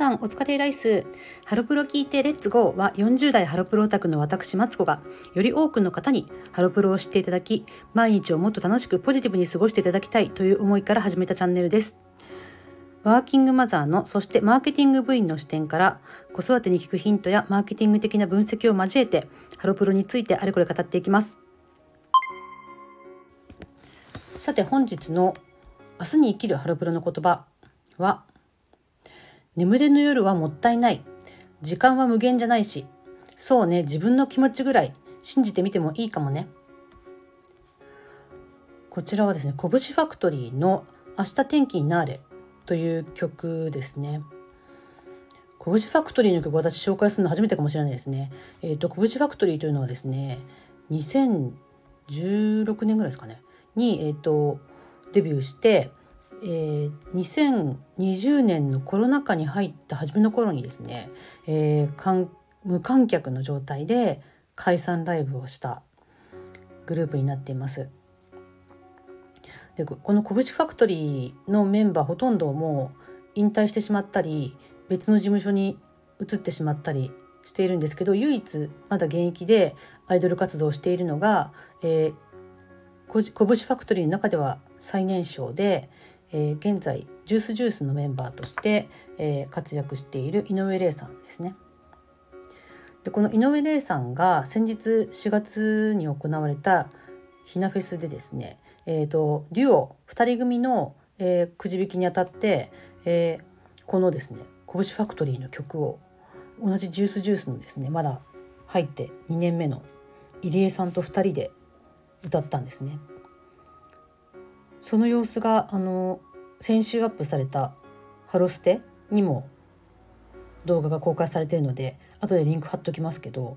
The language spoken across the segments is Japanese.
さんお疲れライス。ハロプロ聞いてレッツゴーは40代ハロプロオタクの私マツコがより多くの方にハロプロを知っていただき毎日をもっと楽しくポジティブに過ごしていただきたいという思いから始めたチャンネルです。ワーキングマザーのそしてマーケティング部員の視点から子育てに聞くヒントやマーケティング的な分析を交えてハロプロについてあれこれ語っていきます。さて本日の明日に生きるハロプロの言葉は眠れぬ夜はもったいない。時間は無限じゃないし。そうね自分の気持ちぐらい。信じてみてもいいかもね。こちらはですね拳ファクトリーの明日天気になれ。という曲ですね。拳ファクトリーの曲私紹介するの初めてかもしれないですね。えっ、ー、と拳ファクトリーというのはですね2016年ぐらいですかね。にえっ、ー、とデビューしてえー、2020年のコロナ禍に入った初めの頃にですね、えー、無観客の状態で解散ライブをしたグループになっています。でこの拳ファクトリーのメンバーほとんどもう引退してしまったり別の事務所に移ってしまったりしているんですけど唯一まだ現役でアイドル活動をしているのが、えー、拳ファクトリーの中では最年少で、えー、現在ジュースジュースのメンバーとして、えー、活躍している井上玲さんですね。でこの井上玲さんが先日4月に行われたひなフェスでですね、えーと、デュオ2人組の、えー、くじ引きにあたって、えー、このですね「拳ファクトリー」の曲を同じジュースジュースのですねまだ入って2年目の入江さんと2人で歌ったんですね。その様子があの先週アップされた「ハロステ」にも動画が公開されているので後でリンク貼っときますけど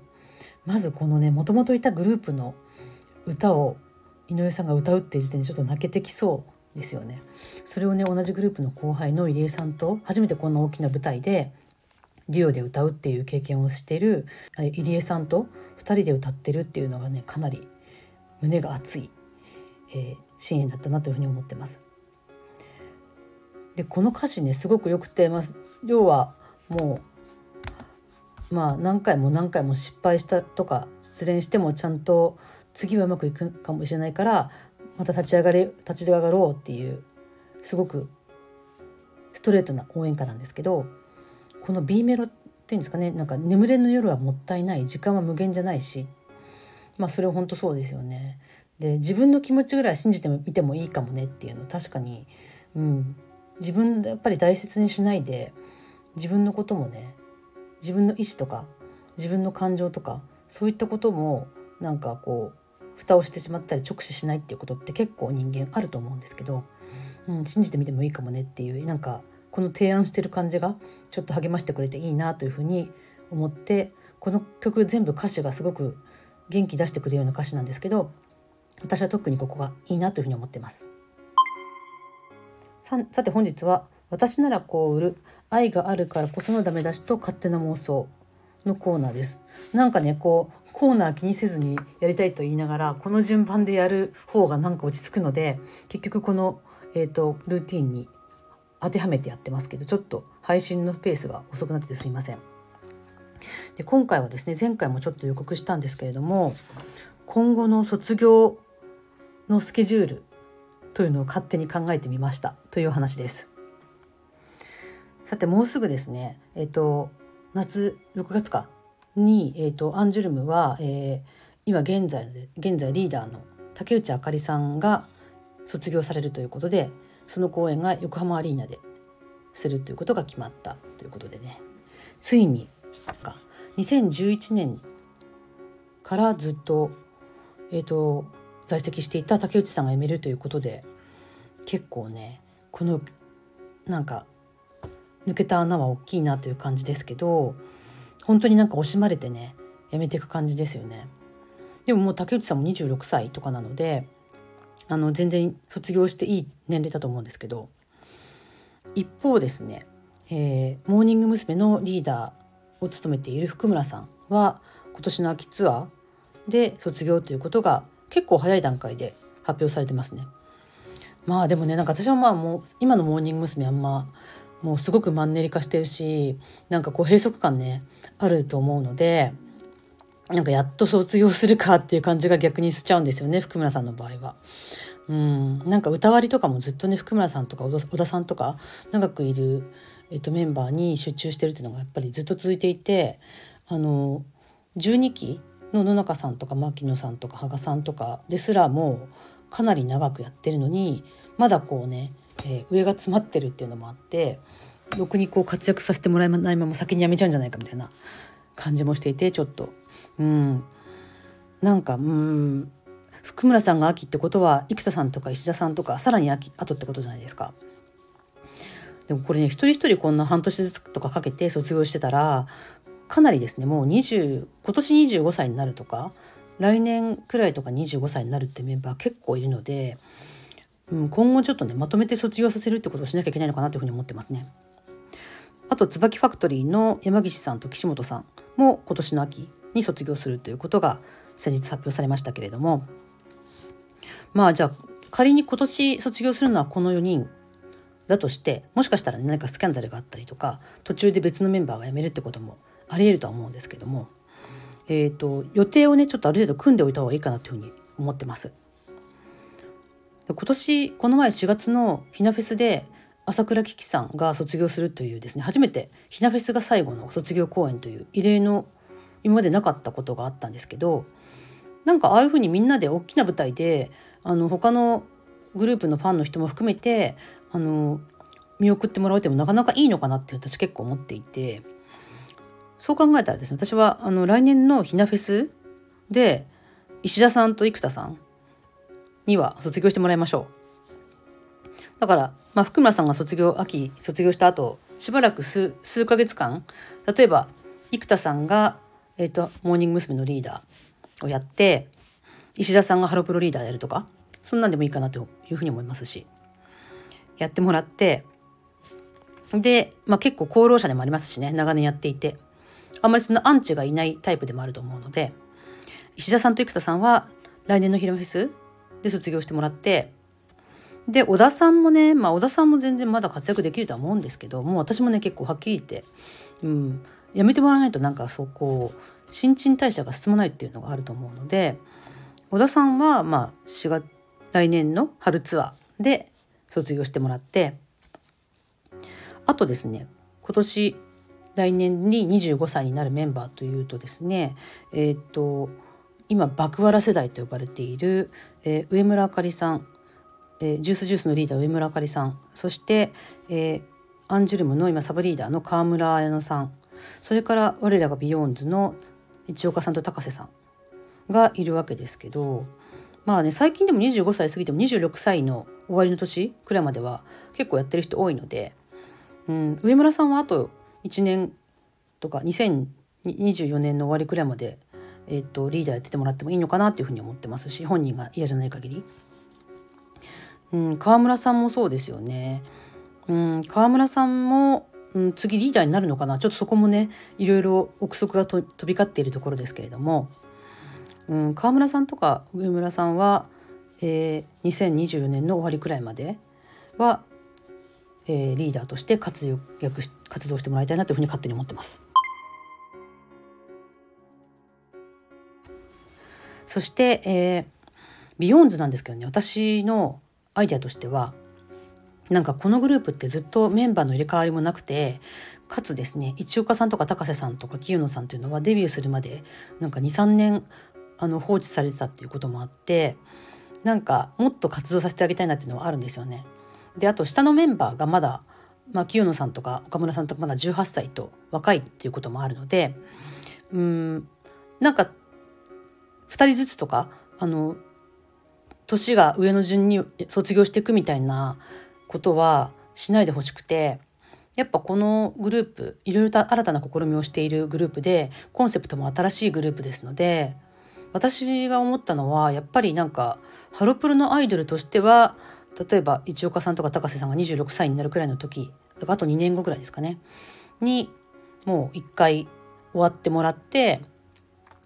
まずこのねもともといたグループの歌を井上さんが歌うっていう時点でちょっと泣けてきそうですよね。それをね同じグループの後輩の入江さんと初めてこんな大きな舞台でデュオで歌うっていう経験をしている入江さんと2人で歌ってるっていうのがねかなり胸が熱い、えー、シーンだったなというふうに思ってます。でこの歌詞ねすごくよくて、まあ、要はもうまあ何回も何回も失敗したとか失恋してもちゃんと次はうまくいくかもしれないからまた立ち上がれ立ち上がろうっていうすごくストレートな応援歌なんですけどこの B メロっていうんですかねなんか眠れぬ夜はもったいない時間は無限じゃないしまあそれは本当そうですよね。で自分の気持ちぐらい信じてみてもいいかもねっていうの確かに、うん、自分でやっぱり大切にしないで自分のこともね自分の意思とか自分の感情とかそういったこともなんかこう蓋をしてしまったり直視しないっていうことって結構人間あると思うんですけど、うん、信じてみてもいいかもねっていうなんかこの提案してる感じがちょっと励ましてくれていいなというふうに思ってこの曲全部歌詞がすごく元気出してくれるような歌詞なんですけど私は特にここがいいなというふうに思ってます。さて本日は「私ならこう売る愛があるからこそのダメ出しと勝手な妄想」のコーナーです。なんかねこうコーナー気にせずにやりたいと言いながらこの順番でやる方がなんか落ち着くので結局この、えーと、ルーティンに当てはめてやってますけどちょっと配信のペースが遅くなっててすいません。で今回はですね前回もちょっと予告したんですけれども今後の卒業のスケジュールというのを勝手に考えてみました。という話です。さてもうすぐですね、えっ、ー、と夏6月か。に、えーと、アンジュルムは、えー、今現在現在リーダーの竹内あかりさんが卒業されるということでその公演が横浜アリーナでするということが決まったということでね。ついにか。2011年からずっと,、えーと在籍していた竹内さんが辞めるということで結構ねこのなんか抜けた穴は大きいなという感じですけど本当になんか惜しまれてねやめていく感じですよね。でももう竹内さんも26歳とかなのであの全然卒業していい年齢だと思うんですけど一方ですね、えー、モーニング娘。のリーダーを務めている福村さんは今年の秋ツアーで卒業ということが結構早い段階で発表されてますね。まあでもねなんか私はまあもう今のモーニング娘。あんまもうすごくマンネリ化してるしなんかこう閉塞感ねあると思うのでなんかやっと卒業するかっていう感じが逆にしちゃうんですよね福村さんの場合は。うん、なんか歌割りとかもずっとね福村さんとか小田さんとか長くいる、えっと、メンバーに集中してるっていうのがやっぱりずっと続いていてあの12期の野中さんとか牧野さんとか羽賀さんとかですらもかなり長くやってるのにまだこうね、えー、上が詰まってるっていうのもあってろくにこう活躍させてもらえないまま先に辞めちゃうんじゃないかみたいな感じもしていてちょっと。うん。なんかうん。福村さんが秋ってことは生田さんとか石田さんとかさらに秋後ってことじゃないですか。でもこれね一人一人こんな半年ずつとかかけて卒業してたらかなりですねもう20今年25歳になるとか来年くらいとか25歳になるってメンバー結構いるので、うん、今後ちょっとねまとめて卒業させるってことをしなきゃいけないのかなというふうに思ってますね。あと椿ファクトリーの山岸さんと岸本さんも今年の秋に卒業するということが先日発表されましたけれどもまあじゃあ仮に今年卒業するのはこの4人だとしてもしかしたら、ね、何かスキャンダルがあったりとか途中で別のメンバーが辞めるってこともありえるとは思うんですけども、えーと、予定をねちょっとある程度組んでおいた方がいいかなというふうに思ってます。今年この前4月のひなフェスで朝倉貴樹さんが卒業するというですね初めてひなフェスが最後の卒業公演という異例の今までなかったことがあったんですけどなんかああいうふうにみんなで大きな舞台であの他のグループのファンの人も含めてあの見送ってもらうってもなかなかいいのかなって私結構思っていてそう考えたらですね私はあの来年のひなフェスで石田さんと生田さんには卒業してもらいましょう。だから、まあ、福村さんが卒業秋卒業した後しばらく数数ヶ月間例えば生田さんが、えーと、モーニング娘。のリーダーをやって石田さんがハロプロリーダーやるとかそんなんでもいいかなというふうに思いますしやってもらってで、まあ、結構功労者でもありますしね長年やっていてあんまりそんなアンチがいないタイプでもあると思うので石田さんと生田さんは来年のヒロフェスで卒業してもらってで小田さんもねまあ小田さんも全然まだ活躍できるとは思うんですけどもう私もね結構はっきり言って、うん、やめてもらわないとなんかそうこう新陳代謝が進まないっていうのがあると思うので小田さんはまあ4月来年の春ツアーで卒業してもらってあとですね今年来年に25歳になるメンバーというとですねえっ、と今バクワラ世代と呼ばれている、えー、植村あかりさん、えー、 Juice=Juice のリーダー植村あかりさんそして、えー、アンジュルムの今サブリーダーの川村文乃さんそれから我らが BEYOOOOONDS の市岡さんと高瀬さんがいるわけですけどまあね最近でも25歳過ぎても26歳の終わりの年くらいまでは結構やってる人多いので、うん、上村さんはあと1年とか2024年の終わりくらいまで、えーと、リーダーやっててもらってもいいのかなっていうふうに思ってますし本人が嫌じゃない限り。うん、川村さんもそうですよね。うん、川村さんも、うん、次リーダーになるのかなちょっとそこもねいろいろ憶測が飛び交っているところですけれども、うん、川村さんとか上村さんは、えー、2024年の終わりくらいまではえー、リーダーとして活躍活動してもらいたいなというふうに勝手に思ってます。そして、えー、ビヨンズなんですけどね私のアイデアとしてはなんかこのグループってずっとメンバーの入れ替わりもなくてかつですね市岡さんとか高瀬さんとか清野さんというのはデビューするまでなんか23年あの放置されてたっていうこともあってなんかもっと活動させてあげたいなっていうのはあるんですよね。であと下のメンバーがまだ、まあ、清野さんとか岡村さんとかまだ18歳と若いっていうこともあるのでうんなんか2人ずつとかあの年が上の順に卒業していくみたいなことはしないでほしくてやっぱこのグループいろいろと新たな試みをしているグループでコンセプトも新しいグループですので私が思ったのはやっぱりなんかハロプロのアイドルとしては例えば市岡さんとか高瀬さんが26歳になるくらいの時あと2年後ぐらいですかねにもう一回終わってもらって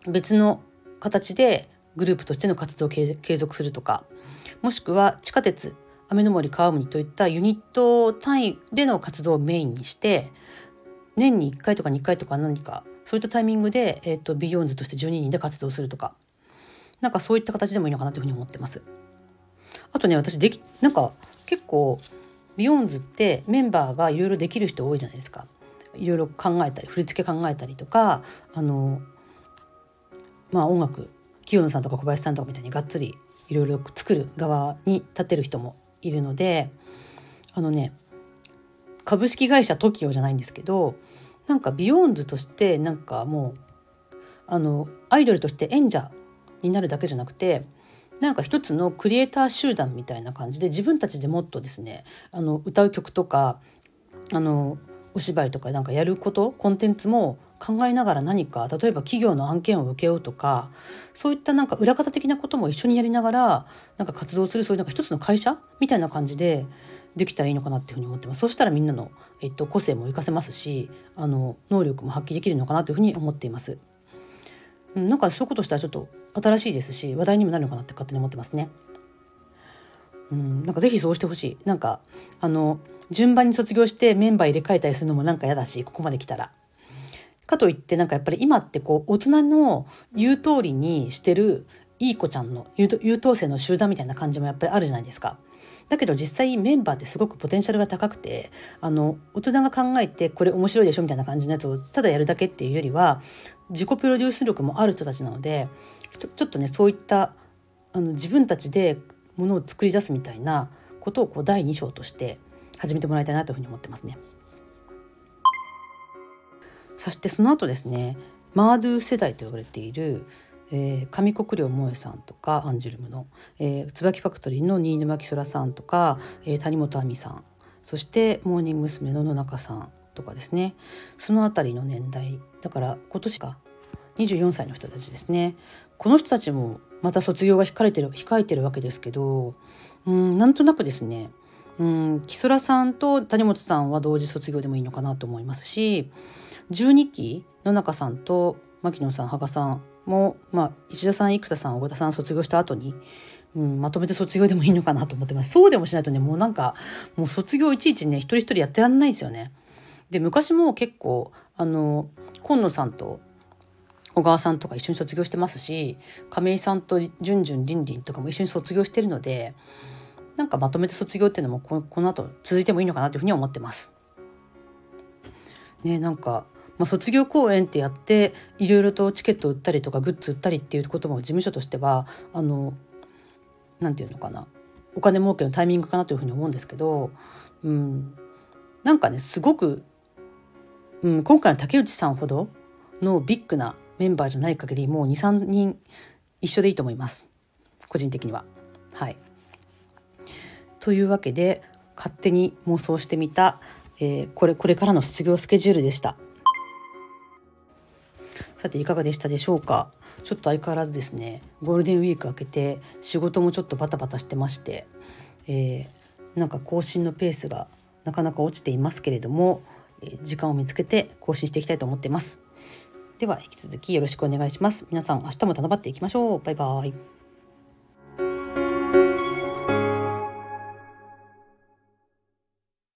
別の形でグループとしての活動を継続するとかもしくは地下鉄雨の森川森といったユニット単位での活動をメインにして年に1回とか2回とか何かそういったタイミングで、えーと、 BEYOOOOONDS として12人で活動するとかなんかそういった形でもいいのかなというふうに思ってます。あとね私できなんか結構BEYOOOOONDS ってメンバーがいろいろできる人多いじゃないですか。いろいろ考えたり振り付け考えたりとかあのまあ音楽清野さんとか小林さんとかみたいにがっつりいろいろ作る側に立てる人もいるのであのね株式会社 TOKIO じゃないんですけどなんか BEYOOOOONDS としてなんかもうあのアイドルとして演者になるだけじゃなくてなんか一つのクリエイター集団みたいな感じで自分たちでもっとですねあの歌う曲とかあのお芝居とかなんかやることコンテンツも考えながら何か例えば企業の案件を請け負うとかそういったなんか裏方的なことも一緒にやりながらなんか活動するそういうなんか一つの会社みたいな感じでできたらいいのかなっていうふうに思ってますそしたらみんなの、えっと、個性も活かせますしあの能力も発揮できるのかなというふうに思っています。うん、なんかそういうことしたらちょっと新しいですし話題にもなるのかなって勝手に思ってますね。うん、なんかぜひそうしてほしい。なんかあの順番に卒業してメンバー入れ替えたりするのもなんか嫌だしここまで来たら。かといってなんかやっぱり今ってこう大人の言う通りにしてるいい子ちゃんの優等生の集団みたいな感じもやっぱりあるじゃないですか。だけど実際メンバーってすごくポテンシャルが高くてあの大人が考えてこれ面白いでしょみたいな感じのやつをただやるだけっていうよりは自己プロデュース力もある人たちなのでちょっとねそういったあの自分たちでものを作り出すみたいなことをこう第2章として始めてもらいたいなというふうに思ってますね。そしてその後ですねマードゥ世代と呼ばれている、えー、上国領萌さんとかアンジュルムの、えー、椿ファクトリーの新沼木空さんとか、えー、谷本亜美さんそしてモーニング娘。の野中さんとかですね。その辺りの年代。だから今年か。24歳の人たちですね。この人たちもまた卒業が控えてる控えてるわけですけど。うんなんとなくですね。うん木空さんと谷本さんは同時卒業でもいいのかなと思いますし。12期野中さんと牧野さん羽賀さんも、まあ、石田さん生田さん小田さん卒業した後に、うん、まとめて卒業でもいいのかなと思ってます。そうでもしないとねもうなんかもう卒業いちいちね一人一人やってらんないですよね。で昔も結構あの今野さんと小川さんとか一緒に卒業してますし亀井さんとじゅんじゅんりんりんとかも一緒に卒業してるのでなんかまとめて卒業っていうのもここの後続いてもいいのかなというふうに思ってます。ねなんかまあ、卒業公演ってやっていろいろとチケット売ったりとかグッズ売ったりっていうことも事務所としてはあのなんていうのかなお金儲けのタイミングかなというふうに思うんですけど、うん、なんかねすごく、うん、今回の竹内さんほどのビッグなメンバーじゃない限りもう23人一緒でいいと思います個人的には。はいというわけで勝手に妄想してみた、えー、これこれからの卒業スケジュールでした。さていかがでしたでしょうか？ちょっと相変わらずですねゴールデンウィーク明けて仕事もちょっとバタバタしてまして、えー、なんか更新のペースがなかなか落ちていますけれども、時間を見つけて更新していきたいと思ってます。では引き続きよろしくお願いします。皆さん明日も頑張っていきましょう。バイバイ。